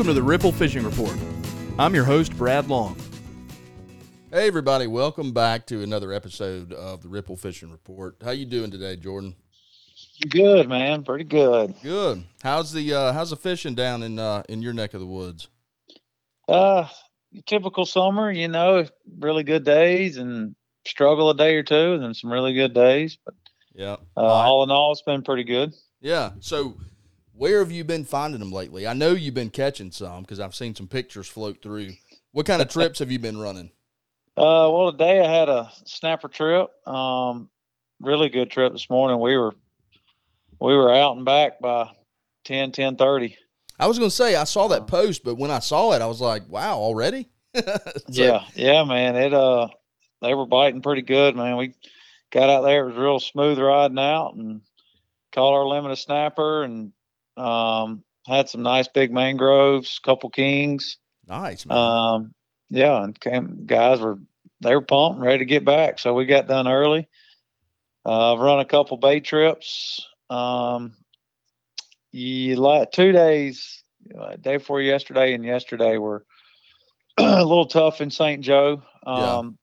Welcome to the Ripple Fishing Report. I'm your host, Brad Long. Hey everybody, welcome back to another episode of the Ripple Fishing Report. How you doing today, Jordan? Good, man. Pretty good. Good. How's the uh, how's the fishing down in uh, in your neck of the woods? Uh, typical summer, you know, really good days and struggle a day or two, and then some really good days. But Yeah. uh, all in all, it's been pretty good. Yeah. So, where have you been finding them lately? I know you've been catching some because I've seen some pictures float through. What kind of trips have you been running? Uh, well, today I had a snapper trip. Um, really good trip this morning. We were we were out and back by 10, 10 30. I was going to say I saw that Uh, post, but when I saw it, I was like, "Wow, already?" Like- yeah, yeah, man. It uh, they were biting pretty good, man. We got out there; it was real smooth riding out, and caught our limit of snapper, and um, had some nice big mangroves, couple kings. nice, man. Um, yeah, and came, guys were they were pumped, and ready to get back, so we got done early. Uh, I've run a couple bay trips. Um, you like two days, uh, day before yesterday and yesterday were a little tough in St. Joe. Yeah. Um,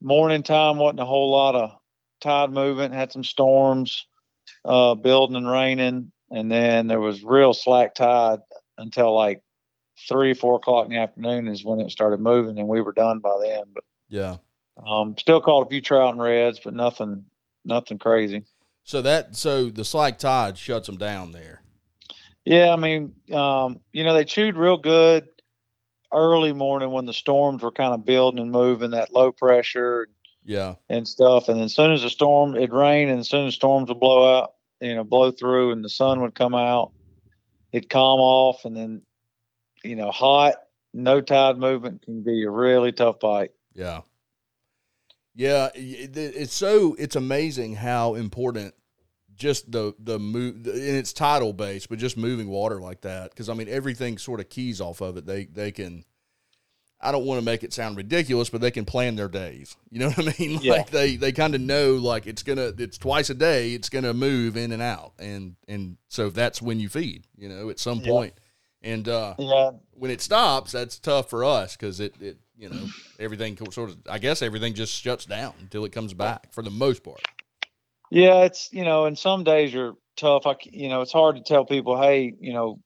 morning time wasn't a whole lot of tide movement. Had some storms, uh, building and raining, and then there was real slack tide until like three, four o'clock in the afternoon is when it started moving, and we were done by then. But yeah. um, still caught a few trout and reds, but nothing, nothing crazy. So that so the slack tide shuts them down there. Yeah, I mean, um, you know, they chewed real good early morning when the storms were kind of building and moving, that low pressure Yeah. and stuff. And then as soon as the storm, it'd rain, and as soon as storms would blow out, you know, blow through, and the sun would come out, it'd calm off, and then, you know, hot, no tide movement can be a really tough bite. Yeah. Yeah, it's so it's amazing how important just the the move in it's tidal base, but just moving water like that because I mean everything sort of keys off of it. They they can. I don't want to make it sound ridiculous, but they can plan their days. You know what I mean? Yeah. Like they they kind of know like it's gonna it's twice a day. It's gonna move in and out, and and so that's when you feed. You know, at some Yeah. point. And uh, Yeah, when it stops, that's tough for us because it, it, you know, everything sort of, I guess everything just shuts down until it comes back for the most part. yeah, it's you know, and some days are tough. I you know, it's hard to tell people, hey, you know,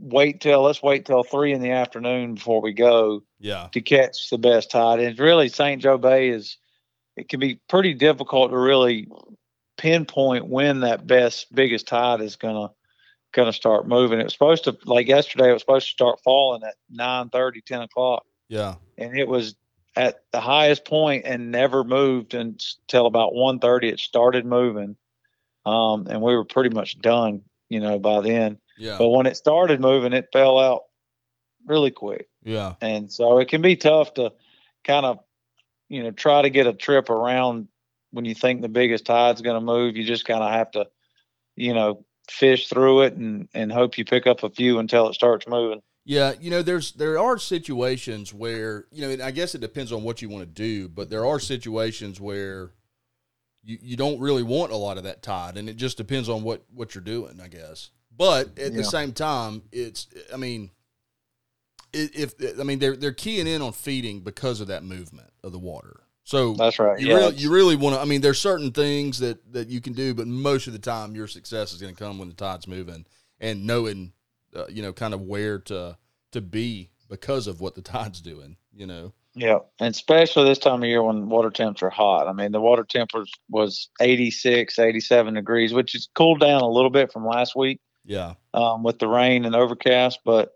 wait till let's wait till three in the afternoon before we go. Yeah. to catch the best tide. And really, St. Joe Bay is it can be pretty difficult to really pinpoint when that best biggest tide is gonna gonna start moving. It was supposed to like yesterday. It was supposed to start falling at 9 30, 10 o'clock, Yeah. and it was at the highest point and never moved until about 1.30 It started moving, um, and we were pretty much done, you know, by then. Yeah. But when it started moving, it fell out really quick Yeah. and so it can be tough to kind of you know try to get a trip around when you think the biggest tide's going to move you just kind of have to you know fish through it and and hope you pick up a few until it starts moving Yeah. You know, there's, there are situations where, you know, and I guess it depends on what you want to do, but there are situations where you, you don't really want a lot of that tide and it just depends on what, what you're doing, I guess. But at the same time, it's, I mean, if, I mean, they're, they're keying in on feeding because of that movement of the water. So that's right you yeah really you really want to. I mean, there's certain things that that you can do, but most of the time, your success is going to come when the tide's moving and knowing, uh, you know, kind of where to to be because of what the tide's doing. You know. yeah and especially this time of year when water temps are hot i mean the water temp was, was 86 87 degrees which has cooled down a little bit from last week Yeah. um, with the rain and overcast, but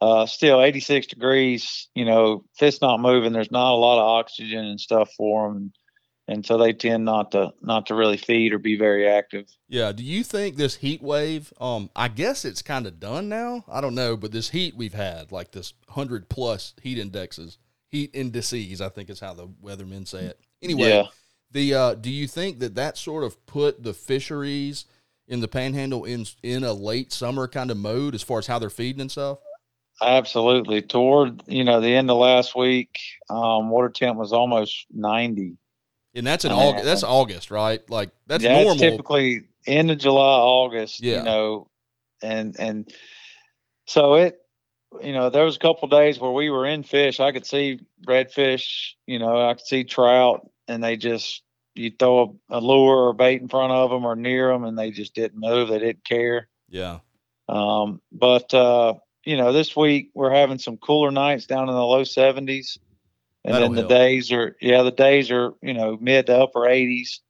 uh, still 86 degrees. You know, if it's not moving, there's not a lot of oxygen and stuff for them, and so they tend not to not to really feed or be very active. Yeah. Do you think this heat wave? Um, I guess it's kind of done now. I don't know, but this heat we've had, like this hundred plus heat indexes, heat indices, I think is how the weathermen say it. Anyway, Yeah. The uh, do you think that that sort of put the fisheries in the Panhandle in in a late summer kind of mode as far as how they're feeding and stuff? Absolutely. Toward you know the end of last week, um, water temp was almost 90. And that's in mean, August. That's August, right? Like that's yeah, normal. typically end of July, August. Yeah. You know, and and so it, you know, there was a couple days where we were in fish. I could see redfish, you know, I could see trout, and they just you throw a, a lure or bait in front of them or near them, and they just didn't move. They didn't care. Yeah. Um, but uh, you know, this week we're having some cooler nights down in the low 70s, and That'll then the help. days are yeah, the days are you know mid to upper 80s,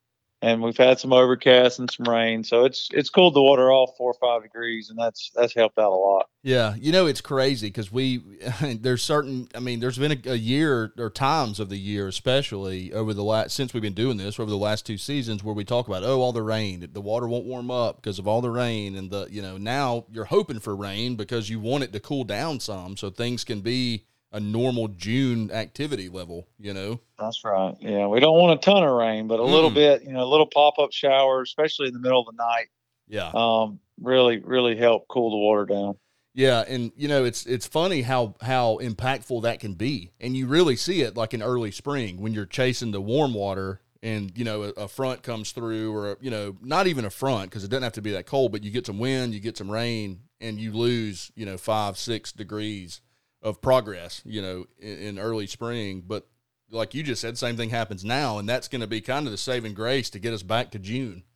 and we've had some overcast and some rain, so it's it's cooled the water off four or five degrees, and that's that's helped out a lot. Yeah, you know it's crazy because we there's certain. I mean, there's been a, a year or times of the year, especially over the last since we've been doing this over the last two seasons, where we talk about oh all the rain, the water won't warm up because of all the rain, and the you know now you're hoping for rain because you want it to cool down some so things can be a normal June activity level. You know. That's right. Yeah, we don't want a ton of rain, but a little Mm. bit, you know, a little pop up shower, especially in the middle of the night, Yeah. um, really really help cool the water down. Yeah, and you know it's it's funny how how impactful that can be, and you really see it like in early spring when you're chasing the warm water, and you know a, a front comes through, or a, you know not even a front because it doesn't have to be that cold, but you get some wind, you get some rain, and you lose you know five six degrees of progress, you know in, in early spring. But like you just said, same thing happens now, and that's going to be kind of the saving grace to get us back to June.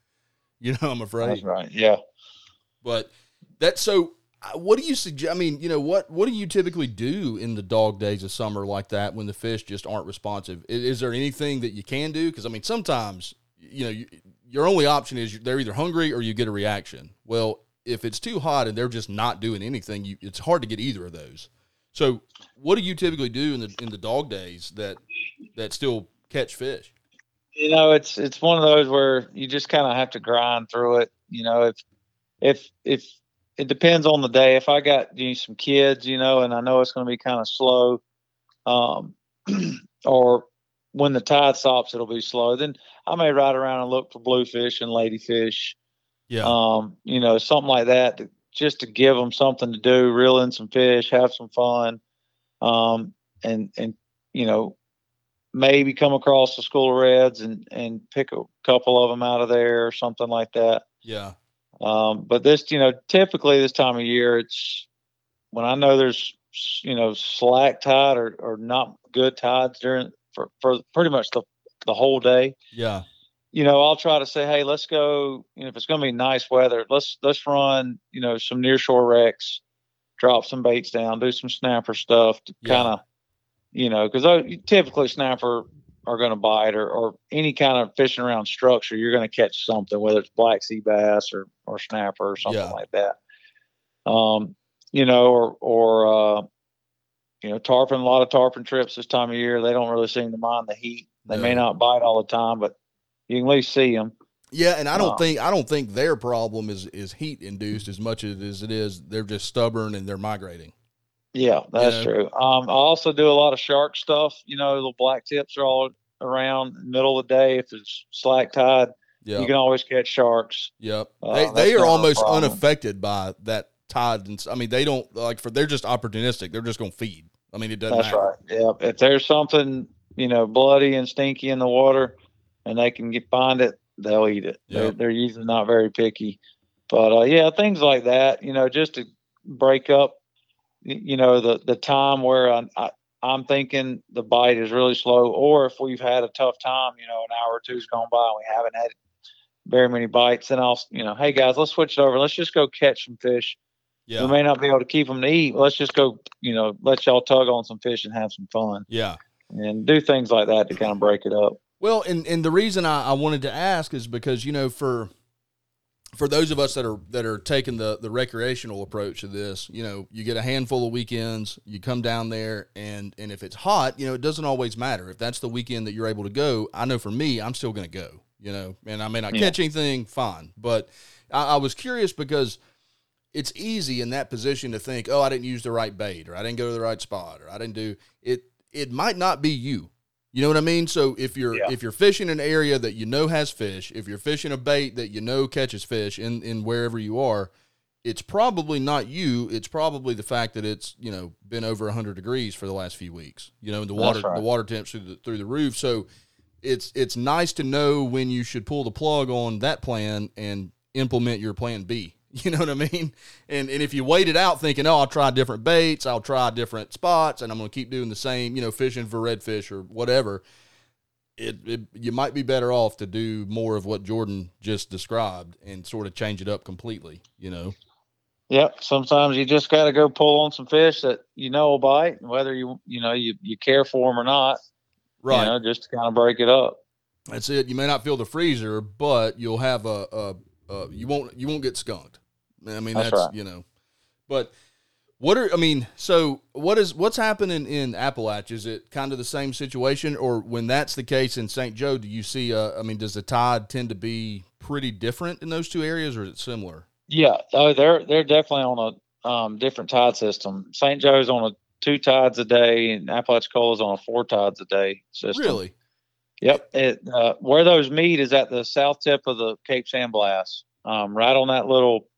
You know, I'm afraid. That's right. Yeah. But that's so. uh, What do you suggest? I mean, you know, what what do you typically do in the dog days of summer like that when the fish just aren't responsive? Is, is there anything that you can do? Because I mean, sometimes you know, you, your only option is they're either hungry or you get a reaction. Well, if it's too hot and they're just not doing anything, you, it's hard to get either of those. So, what do you typically do in the in the dog days that that still catch fish? you know it's it's one of those where you just kind of have to grind through it you know if if if it depends on the day. If i got you know, some kids you know and i know it's going to be kind of slow um or when the tide stops it'll be slow then i may ride around and look for bluefish and ladyfish. Yeah, um you know something like that to, just to give them something to do reel in some fish have some fun um and and you know maybe come across a school of reds and and pick a couple of them out of there or something like that. Yeah, um but this you know typically this time of year it's when i know there's you know slack tide or, or not good tides during for, for pretty much the the whole day yeah, you know, I'll try to say, hey, let's go. You know, if it's going to be nice weather, let's let's run. You know, some near shore wrecks, drop some baits down, do some snapper stuff to Yeah. kind of, you know, because typically snapper are going to bite or or any kind of fishing around structure, you're going to catch something, whether it's black sea bass or or snapper or something Yeah. like that. Um, you know, or or uh, you know, tarpon. A lot of tarpon trips this time of year, they don't really seem to mind the heat. They may not bite all the time, but you can at least see them. Yeah, and I don't Wow. think I don't think their problem is is heat induced as much as it is they're just stubborn and they're migrating. Yeah, that's know? true. Um, I also do a lot of shark stuff. You know, the black tips are all around middle of the day. If it's slack tide, Yeah, you can always catch sharks. yep. Uh, they they are almost unaffected by that tide, and I mean they don't like for they're just opportunistic. They're just going to feed. I mean it doesn't That's matter. right. Yeah. If there's something, you know, bloody and stinky in the water and they can get find it, they'll eat it. They're, they're usually not very picky. But uh, yeah, things like that, you know, just to break up, you know, the, the time where I, I, I'm thinking the bite is really slow, or if we've had a tough time, you know, an hour or two's gone by and we haven't had very many bites, then I'll, you know, hey guys, let's switch it over. Let's just go catch some fish. Yeah, We may not be able to keep them to eat. Let's just go, you know, let y'all tug on some fish and have some fun yeah. and do things like that to kind of break it up. Well, and and the reason I, I wanted to ask is because you know for for those of us that are that are taking the the recreational approach to this, you know, you get a handful of weekends, you come down there, and and if it's hot, you know, it doesn't always matter. If that's the weekend that you're able to go, I know for me, I'm still going to go. You know, and I may not Yeah. catch anything, fine. But I, I was curious because it's easy in that position to think, oh, I didn't use the right bait, or I didn't go to the right spot, or I didn't do it. It might not be you. You know what I mean? So if you're Yeah. if you're fishing an area that you know has fish, if you're fishing a bait that you know catches fish in in wherever you are, it's probably not you. It's probably the fact that it's you know been over 100 degrees for the last few weeks. You know, and the water right. the water temps through the through the roof. So it's it's nice to know when you should pull the plug on that plan and implement your plan B You know what I mean? And and if you wait it out thinking, oh, I'll try different baits, I'll try different spots, and I'm going to keep doing the same, you know, fishing for redfish or whatever, it, it you might be better off to do more of what Jordan just described and sort of change it up completely. You know? Yep. Sometimes you just got to go pull on some fish that you know will bite, whether you you know you you care for them or not. Right. You know, just to kind of break it up. That's it. You may not feel the freezer, but you'll have a, a, a you won't you won't get skunked. I mean that's, That's right. you know. But what are I mean, so what is what's happening in Appalachia? Is it kind of the same situation or when that's the case in St. Joe, do you see uh I mean, does the tide tend to be pretty different in those two areas or is it similar? Yeah. Oh, they're they're definitely on a um, different tide system. St. Joe's on a two tides a day, and Apalachicola on a four tides a day system. Really? Yep. It uh, where those meet is at the south tip of the Cape San Blas, um, right on that little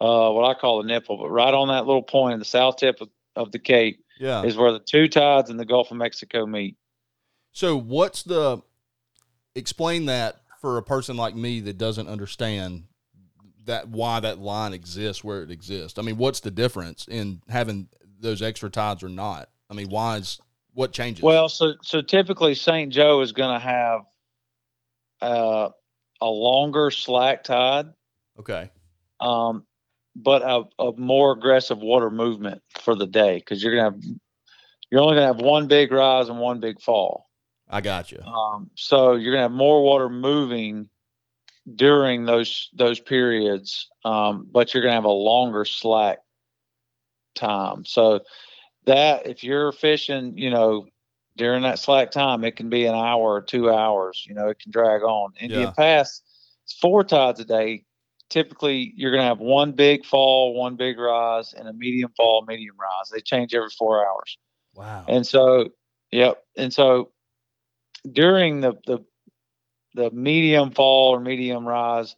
uh, what I call the nipple, but right on that little point in the south tip of, of the Cape Yeah. is where the two tides in the Gulf of Mexico meet. So what's the explain that for a person like me that doesn't understand that why that line exists where it exists. I mean, what's the difference in having those extra tides or not? I mean, why is what changes? Well, so so typically St. Joe is going to have uh, a longer slack tide, okay, um, but a, a more aggressive water movement for the day because you're going to have you're only going to have one big rise and one big fall. I got you. Um, so you're going to have more water moving during those those periods, um, but you're going to have a longer slack time. So that if you're fishing, you know, during that slack time, it can be an hour or two hours. You know, it can drag on. Indian Yeah. Pass, it's four tides a day. Typically, you're going to have one big fall, one big rise, and a medium fall, medium rise. They change every four hours. Wow. And so, yep. And so during the the the medium fall or medium rise,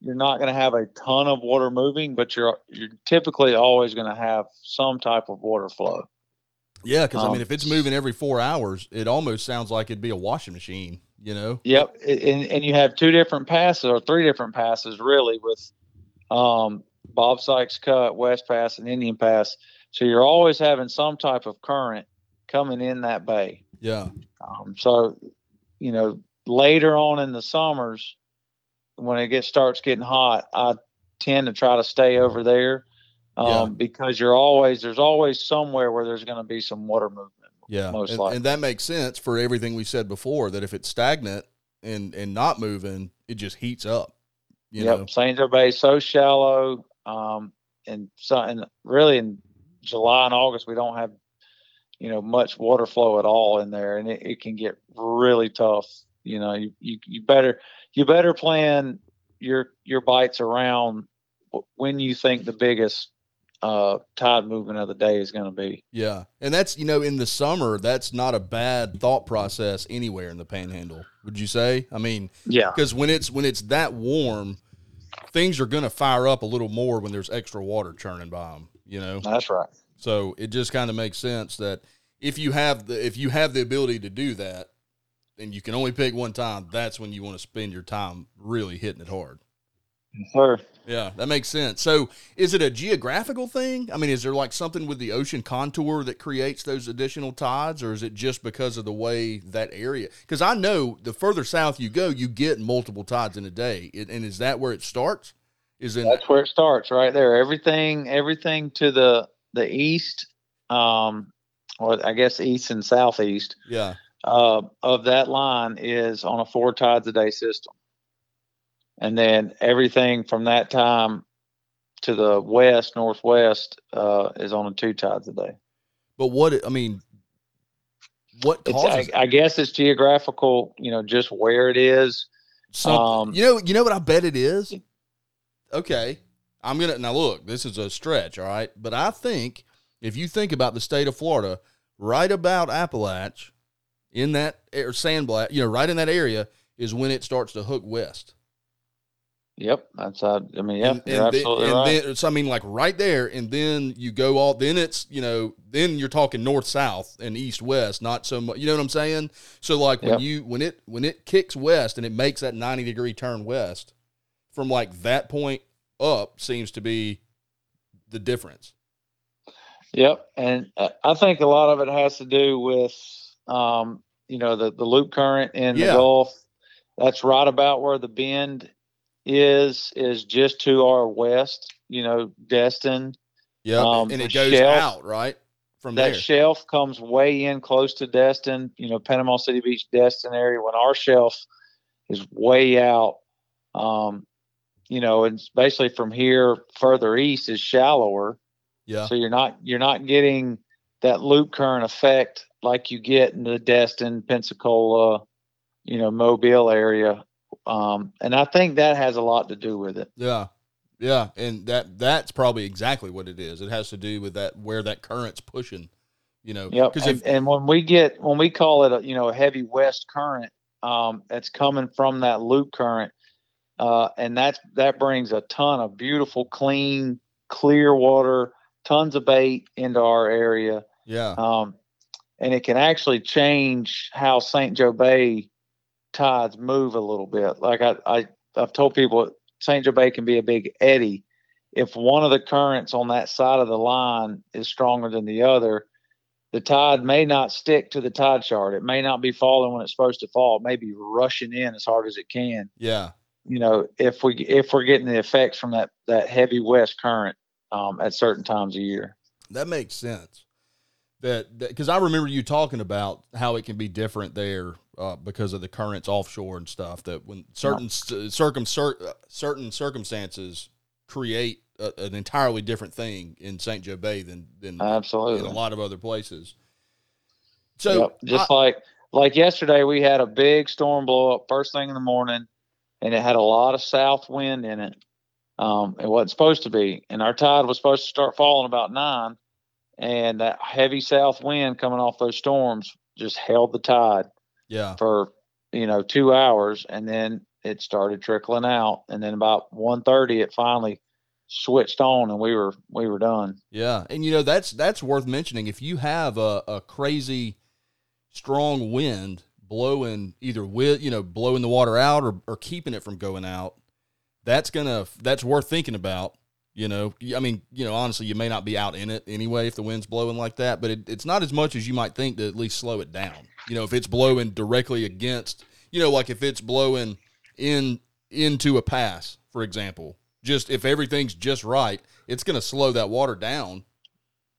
you're not going to have a ton of water moving, but you're you're typically always going to have some type of water flow. Yeah, because I um, mean, if it's moving every four hours, it almost sounds like it'd be a washing machine. You know? Yep. And and you have two different passes or three different passes really with um, Bob Sykes Cut, West Pass, and Indian Pass. So you're always having some type of current coming in that bay. Yeah. Um, so, you know, later on in the summers, when it gets starts getting hot, I tend to try to stay over there um, Yeah. because you're always there's always somewhere where there's going to be some water movement. Yeah, most and, likely. and that makes sense for everything we said before. That if it's stagnant and and not moving, it just heats up. You yep, know. Joe Bay is so shallow, um, and so and really in July and August we don't have you know much water flow at all in there, and it, it can get really tough. You know, you, you you better you better plan your your bites around when you think the biggest uh, tide movement of the day is going to be. yeah, and that's you know in the summer that's not a bad thought process anywhere in the Panhandle. Would you say? I mean, Yeah, because when it's when it's that warm, things are going to fire up a little more when there's extra water churning by them. You know, that's right. so it just kind of makes sense that if you have the if you have the ability to do that, and you can only pick one time, that's when you want to spend your time really hitting it hard. Sure. Yeah, that makes sense. So, is it a geographical thing? I mean, is there like something with the ocean contour that creates those additional tides, or is it just because of the way that area? Because I know the further south you go, you get multiple tides in a day, It- and is that where it starts? Is in That's where it starts, right there. Everything, everything to the the east, um, or I guess east and southeast yeah, uh, of that line is on a four tides a day system, and then everything from that time to the west northwest uh, is on a two tides a day. but what I mean, what causes I, I guess it's geographical, you know, just where it is. Something. Um, you know, you know what I bet it is. Okay, I'm gonna now look. This is a stretch, all right, but I think if you think about the state of Florida, right about Apalach, in that or San Blas, you know, right in that area is when it starts to hook west. Yep, that's I mean, yeah, and, and then, absolutely and right. then so I mean, like right there, and then you go all. Then it's you know, then you're talking north south and east west, not so much. You know what I'm saying? So like when Yep. you when it when it kicks west and it makes that 90 degree turn west, from like that point up seems to be the difference. Yep, and uh, I think a lot of it has to do with um, you know the the loop current in Yeah. the Gulf. That's right about where the bend is is just to our west. You know, Destin. Yeah, Um, and it goes shelf- out right from that there. shelf comes way in close to Destin. You know, Panama City Beach, Destin area. When our shelf is way out, um, you know, and basically from here further east is shallower. yeah, So you're not you're not getting that loop current effect like you get in the Destin, Pensacola, you know, Mobile area. Um, and I think that has a lot to do with it. yeah, yeah, and that that's probably exactly what it is. It has to do with that where that current's pushing. You know, Yep. because And, if and when we get when we call it a you know a heavy west current, um, that's coming from that loop current, uh, and that's that brings a ton of beautiful, clean, clear water, tons of bait into our area. yeah, um, and it can actually change how St. Joe Bay tides move a little bit. Like I, I I've told people, St. Joe Bay can be a big eddy. If one of the currents on that side of the line is stronger than the other, the tide may not stick to the tide chart. It may not be falling when it's supposed to fall. It may be rushing in as hard as it can. yeah, You know, if we if we're getting the effects from that that heavy west current um, at certain times of year. that makes sense. That because I remember you talking about how it can be different there uh, because of the currents offshore and stuff. That when certain c- circum uh, certain circumstances create a, an entirely different thing in St. Joe Bay than than Absolutely. in a lot of other places. So Yep, just like like yesterday, we had a big storm blow up first thing in the morning, and it had a lot of south wind in it. Um, it wasn't supposed to be, and our tide was supposed to start falling about nine, and that heavy south wind coming off those storms just held the tide yeah, for you know two hours, and then it started trickling out, and then about 1.30 it finally switched on, and we were we were done. Yeah, and you know that's that's worth mentioning. If you have a, a crazy strong wind blowing either with you know blowing the water out or, or keeping it from going out, that's gonna that's worth thinking about. You know, I mean, you know, honestly, you may not be out in it anyway if the wind's blowing like that, but it, it's not as much as you might think to at least slow it down. You know, if it's blowing directly against, you know, like if it's blowing in into a pass, for example, just if everything's just right, it's going to slow that water down.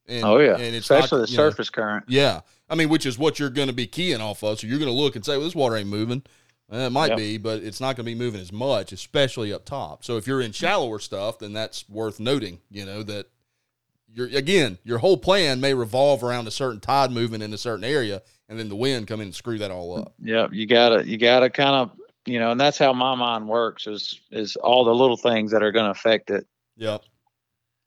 And, oh yeah, and it's especially not, the you know, surface current. yeah, I mean, which is what you're going to be keying off of. So you're going to look and say, "Well, this water ain't moving." Uh, it might Yep. be, but it's not going to be moving as much, especially up top. So if you're in shallower stuff, then that's worth noting. You know that you're again, your whole plan may revolve around a certain tide movement in a certain area, and then the wind come in and screw that all up. Yep, you gotta you gotta kind of you know, and that's how my mind works is is all the little things that are going to affect it. Yep.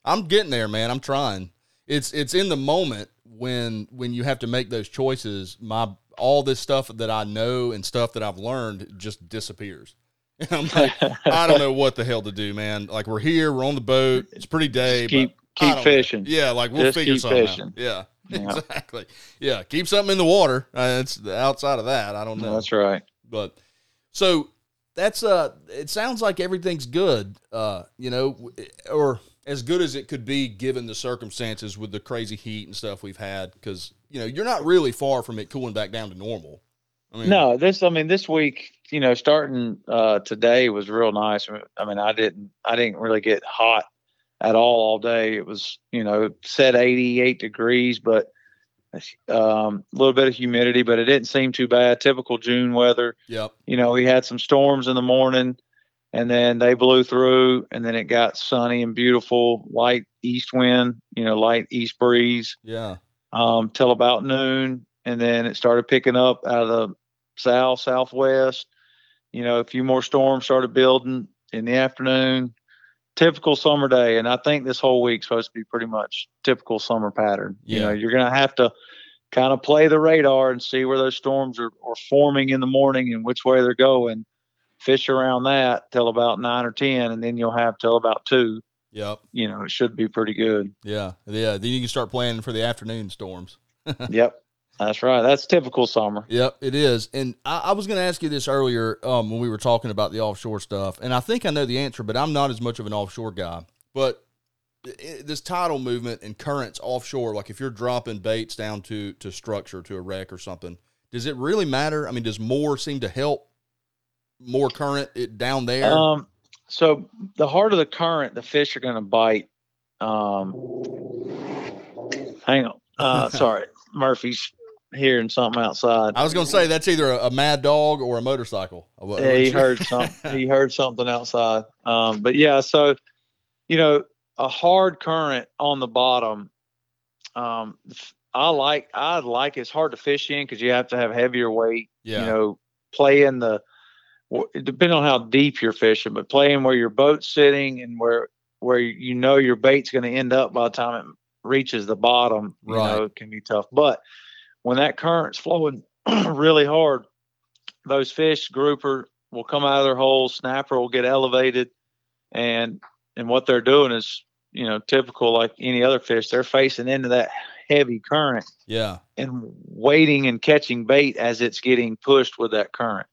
I'm getting there, man. I'm trying. It's it's in the moment when when you have to make those choices. My all this stuff that I know and stuff that I've learned just disappears. And I'm like, I don't know what the hell to do, man. Like we're here, we're on the boat. It's pretty day. keep but keep fishing. Yeah, like we'll Just figure keep something fishing. out. Yeah, Yeah. exactly. Yeah, keep something in the water. Uh, it's outside of that. I don't know. That's right. But so that's uh it sounds like everything's good, uh, you know, or as good as it could be given the circumstances with the crazy heat and stuff we've had cuz you know, you're not really far from it cooling back down to normal. I mean, No, this I mean this week, you know, starting uh today was real nice. I mean, I didn't I didn't really get hot at all all day. It was, you know, set 88 degrees, but um a little bit of humidity, but it didn't seem too bad. Typical June weather. Yep. You know, we had some storms in the morning and then they blew through and then it got sunny and beautiful, light east wind, you know, light east breeze Yeah. Um, till about noon, and then it started picking up out of the south southwest. You know, a few more storms started building in the afternoon. Typical summer day, and I think this whole week's supposed to be pretty much typical summer pattern. You know, you're going to have to kind of play the radar and see where those storms are, are forming in the morning and which way they're going. Fish around that till about nine or ten, and then you'll have till about two. Yep. You know, it should be pretty good. Yeah. Yeah, then you can start planning for the afternoon storms. yep. That's right. That's typical summer. Yep, it is. And I, I was going to ask you this earlier um, when we were talking about the offshore stuff, and I think I know the answer, but I'm not as much of an offshore guy. But this tidal movement and currents offshore, like if you're dropping baits down to to structure to a wreck or something, does it really matter? I mean, does more seem to help more current it down there? Um, so the harder the current, the fish are going to bite. Um, hang on. Uh, sorry, Murphy's hearing something outside. I was going to say that's either a, a mad dog or a motorcycle. Yeah, he heard something. he heard something outside. Um, but yeah, so you know, a hard current on the bottom. Um, I like. I like. It's hard to fish in because you have to have heavier weight. Yeah. You know, play in the. Depending on how deep you're fishing, but playing where your boat's sitting and where where you know your bait's going to end up by the time it reaches the bottom, you Right. know, it can be tough. But when that current's flowing really hard, those fish grouper will come out of their holes, snapper will get elevated, and and what they're doing is you know typical like any other fish. They're facing into that heavy current yeah. and waiting and catching bait as it's getting pushed with that current.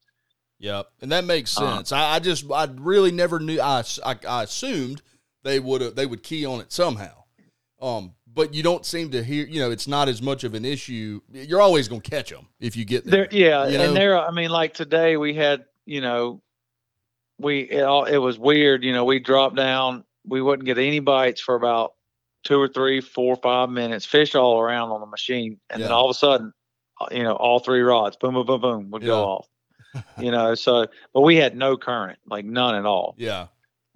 Yep, and that makes Uh, sense. I, I just I really never knew. I I assumed they would they would key on it somehow. Um, but you don't seem to hear. You know, it's not as much of an issue. You're always going to catch them if you get there. There, yeah, you know? and there. I mean, like today we had, you know, we it, all, it was weird. You know, we dropped down. We wouldn't get any bites for about two or three, four, five minutes. Fish all around on the machine, and then all of a sudden, uh, you know, all three rods, boom, boom, boom, boom, would Yeah. go off. You know, so but we had no current, like none at all. Yeah,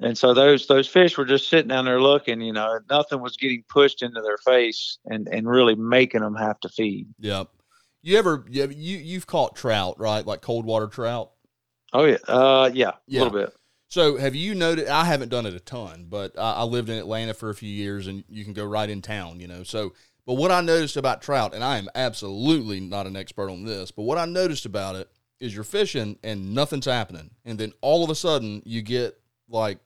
And so those those fish were just sitting down there looking. You know, nothing was getting pushed into their face and and really making them have to feed. yep. You ever you you you've caught trout right, like cold water trout. Oh yeah, uh, yeah, Yeah. a little bit. So have you noted? I haven't done it a ton, but I, I lived in Atlanta for a few years, and you can go right in town, you know. So, but what I noticed about trout, and I am absolutely not an expert on this, but what I noticed about it is you're fishing and nothing's happening, and then all of a sudden you get like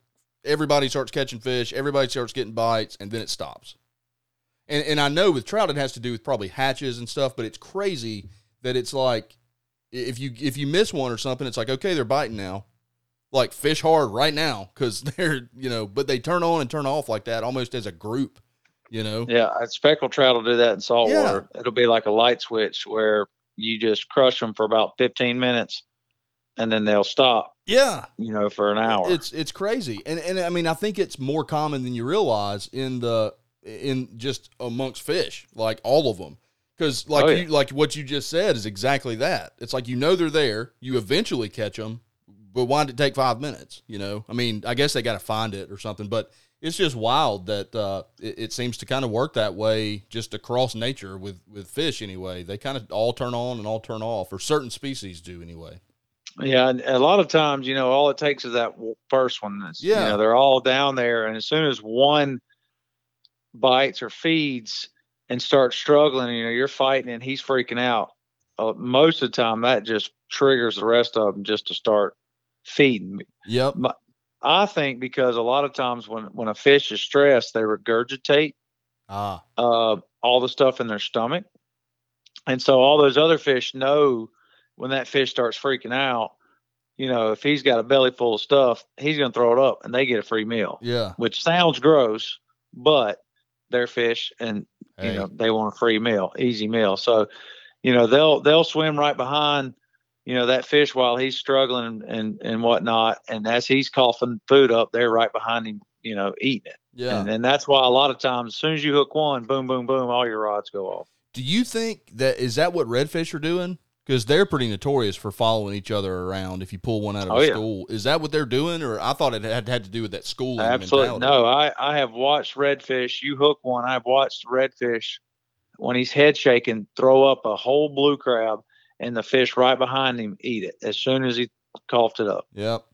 everybody starts catching fish, everybody starts getting bites, and then it stops. And and I know with trout it has to do with probably hatches and stuff, but it's crazy that it's like if you if you miss one or something, it's like okay they're biting now like fish hard right now because they're you know but they turn on and turn off like that almost as a group you know Yeah, speckled trout will do that in saltwater. Yeah. It'll be like a light switch where you just crush them for about 15 minutes and then they'll stop, yeah. you know, for an hour. it's it's crazy. And and i mean i think it's more common than you realize in the in just amongst fish like all of them because like Oh, yeah. you like what you just said is exactly that. It's like you know they're there you eventually catch them but why did it take five minutes you know? I mean i guess they got to find it or something but it's just wild that uh, it, it seems to kind of work that way just across nature with with fish anyway they kind of all turn on and all turn off or certain species do anyway yeah, and a lot of times, you know, all it takes is that first one. That's, Yeah. You know, they're all down there. And as soon as one bites or feeds and starts struggling, you know, you're fighting and he's freaking out. Uh, most of the time, that just triggers the rest of them just to start feeding. yep I think because a lot of times when when a fish is stressed, they regurgitate ah uh, all the stuff in their stomach, and so all those other fish know when that fish starts freaking out. You know, if he's got a belly full of stuff, he's going to throw it up, and they get a free meal, yeah which sounds gross, but they're fish, and Hey. you know they want a free meal, easy meal. So, you know they'll they'll swim right behind you know that fish while he's struggling and and, whatnot, and as he's coughing food up, they're right behind him, you know, eating it. yeah And, and that's why a lot of times, as soon as you hook one, boom, boom, boom, all your rods go off. Do you think that is that what redfish are doing? Because they're pretty notorious for following each other around. If you pull one out of Oh, a yeah. school, is that what they're doing, or I thought it had had to do with that schooling Absolutely. mentality? No, I, I have watched redfish. You hook one, I've watched redfish when he's head shaking, throw up a whole blue crab, and the fish right behind him eat it as soon as he coughed it up. Yep.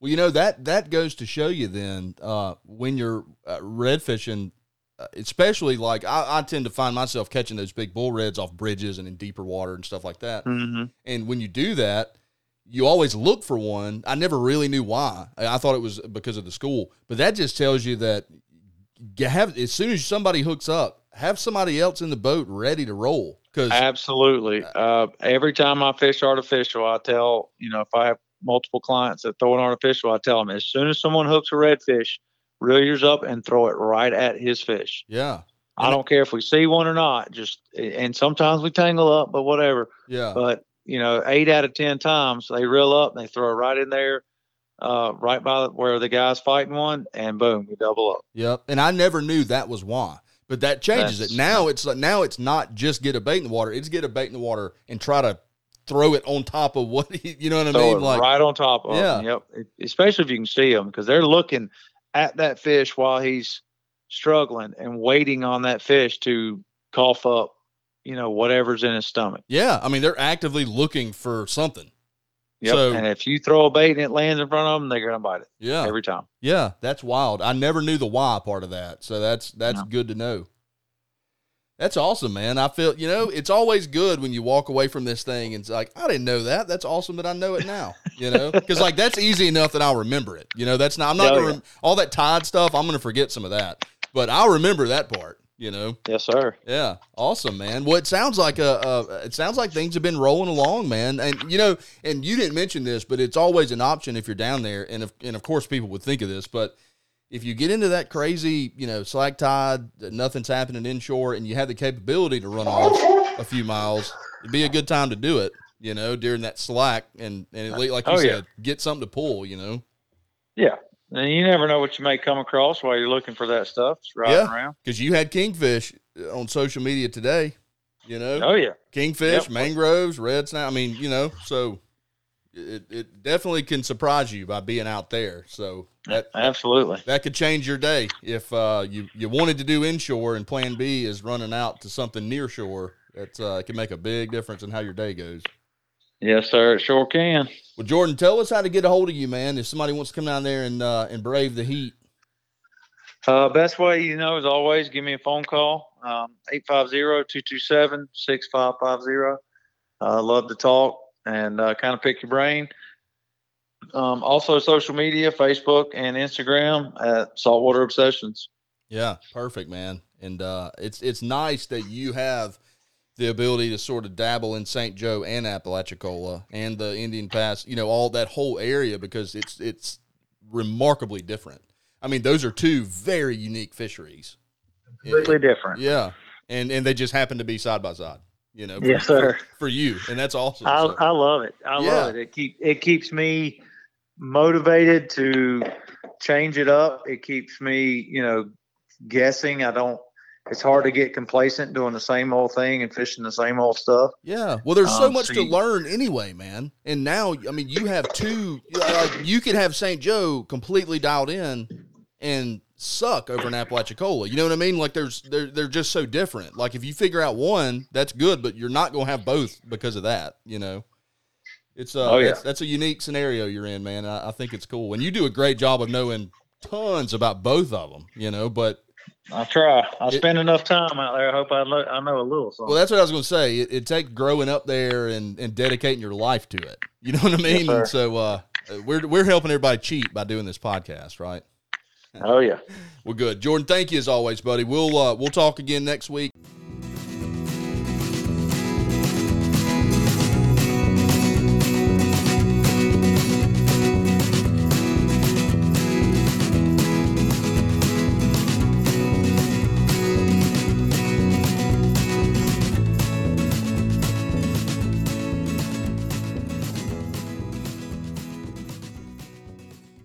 Well, you know that that goes to show you then uh, when you're uh, red fishing, uh, especially like I, I tend to find myself catching those big bull reds off bridges and in deeper water and stuff like that. Mm-hmm. And when you do that, you always look for one. I never really knew why. I thought it was because of the school, but that just tells you that have as soon as somebody hooks up, have somebody else in the boat ready to roll. Because Absolutely. Uh, every time I fish artificial, I tell you know if I have multiple clients that throw an artificial, I tell them as soon as someone hooks a redfish, reel yours up and throw it right at his fish. yeah, I don't care if we see one or not. Just and sometimes we tangle up, but whatever. yeah, But you know, eight out of ten times they reel up and they throw it right in there, uh, right by where the guy's fighting one, and boom, we double up. yep. And I never knew that was why. But that changes That's- it. Now it's now it's not just get a bait in the water. It's get a bait in the water and try to throw it on top of what you know what I mean? Like right on top of Yeah. him. Yep. Especially if you can see them because they're looking at that fish while he's struggling and waiting on that fish to cough up, you know, whatever's in his stomach. yeah, I mean they're actively looking for something. Yep. So- and if you throw a bait and it lands in front of them, they're gonna bite it Yeah, every time. Yeah, that's wild. I never knew the why part of that. So that's that's No. good to know. That's awesome, man. I feel you know it's always good when you walk away from this thing and it's like I didn't know that. That's awesome that I know it now. You know, because like that's easy enough that I'll remember it. You know, that's not. I'm not Oh, gonna yeah. rem- all that Tide stuff. I'm gonna forget some of that, but I'll remember that part. You know, Yes, sir. yeah, awesome, man. Well, it sounds like a, a it sounds like things have been rolling along, man. And you know, and you didn't mention this, but it's always an option if you're down there, and if, and of course people would think of this, but if you get into that crazy, you know, slack tide, that nothing's happening inshore, and you have the capability to run off a few miles, it'd be a good time to do it. You know, during that slack, and and least, like oh, you Oh, yeah. said, get something to pull. You know, Yeah. And you never know what you may come across while you're looking for that stuff. Riding Yeah. around. because you had kingfish on social media today. You know, Oh yeah. kingfish, Yep. mangroves, red snap. I mean, you know, so it, it definitely can surprise you by being out there. So that Absolutely. that could change your day if uh, you you wanted to do inshore and Plan B is running out to something near shore. That uh, it can make a big difference in how your day goes. Yes, sir. It sure can. Well, Jordan, tell us how to get a hold of you, man. If somebody wants to come down there and uh, and brave the heat. Uh, best way, you know, is always give me a phone call, um, 850-227-6550. Uh, love to talk and uh, kind of pick your brain. Um, also, social media, Facebook and Instagram at Saltwater Obsessions. Yeah, perfect, man. And uh, it's it's nice that you have the ability to sort of dabble in St. Joe and Apalachicola and the Indian Pass, you know, all that whole area because it's it's remarkably different. I mean, those are two very unique fisheries. Completely different. Yeah, and and they just happen to be side by side. You know, for, Yes, sir. For, for you, and that's awesome. I, So, I love it. I Yeah. love it. It keep it keeps me motivated to change it up. It keeps me, you know, guessing. I don't. It's hard to get complacent doing the same old thing and fishing the same old stuff. Yeah. Well, there's so Um, much so to learn anyway, man. And now, I mean, you have two. Like, you could have St. Joe completely dialed in and suck over an Apalachicola. You know what I mean? Like, there's they're they're just so different. Like, if you figure out one, that's good, but you're not going to have both because of that. You know. It's uh, Oh, yeah. that's, that's a unique scenario you're in, man. I, I think it's cool, and you do a great job of knowing tons about both of them. You know, but I try. I spend enough time out there. I hope I, lo- I know a little something. Well, that's what I was going to say. It, it takes growing up there and, and dedicating your life to it. You know what I mean? And so uh, we're we're helping everybody cheat by doing this podcast, right? oh yeah. Well, good, Jordan. Thank you as always, buddy. We'll uh, we'll talk again next week.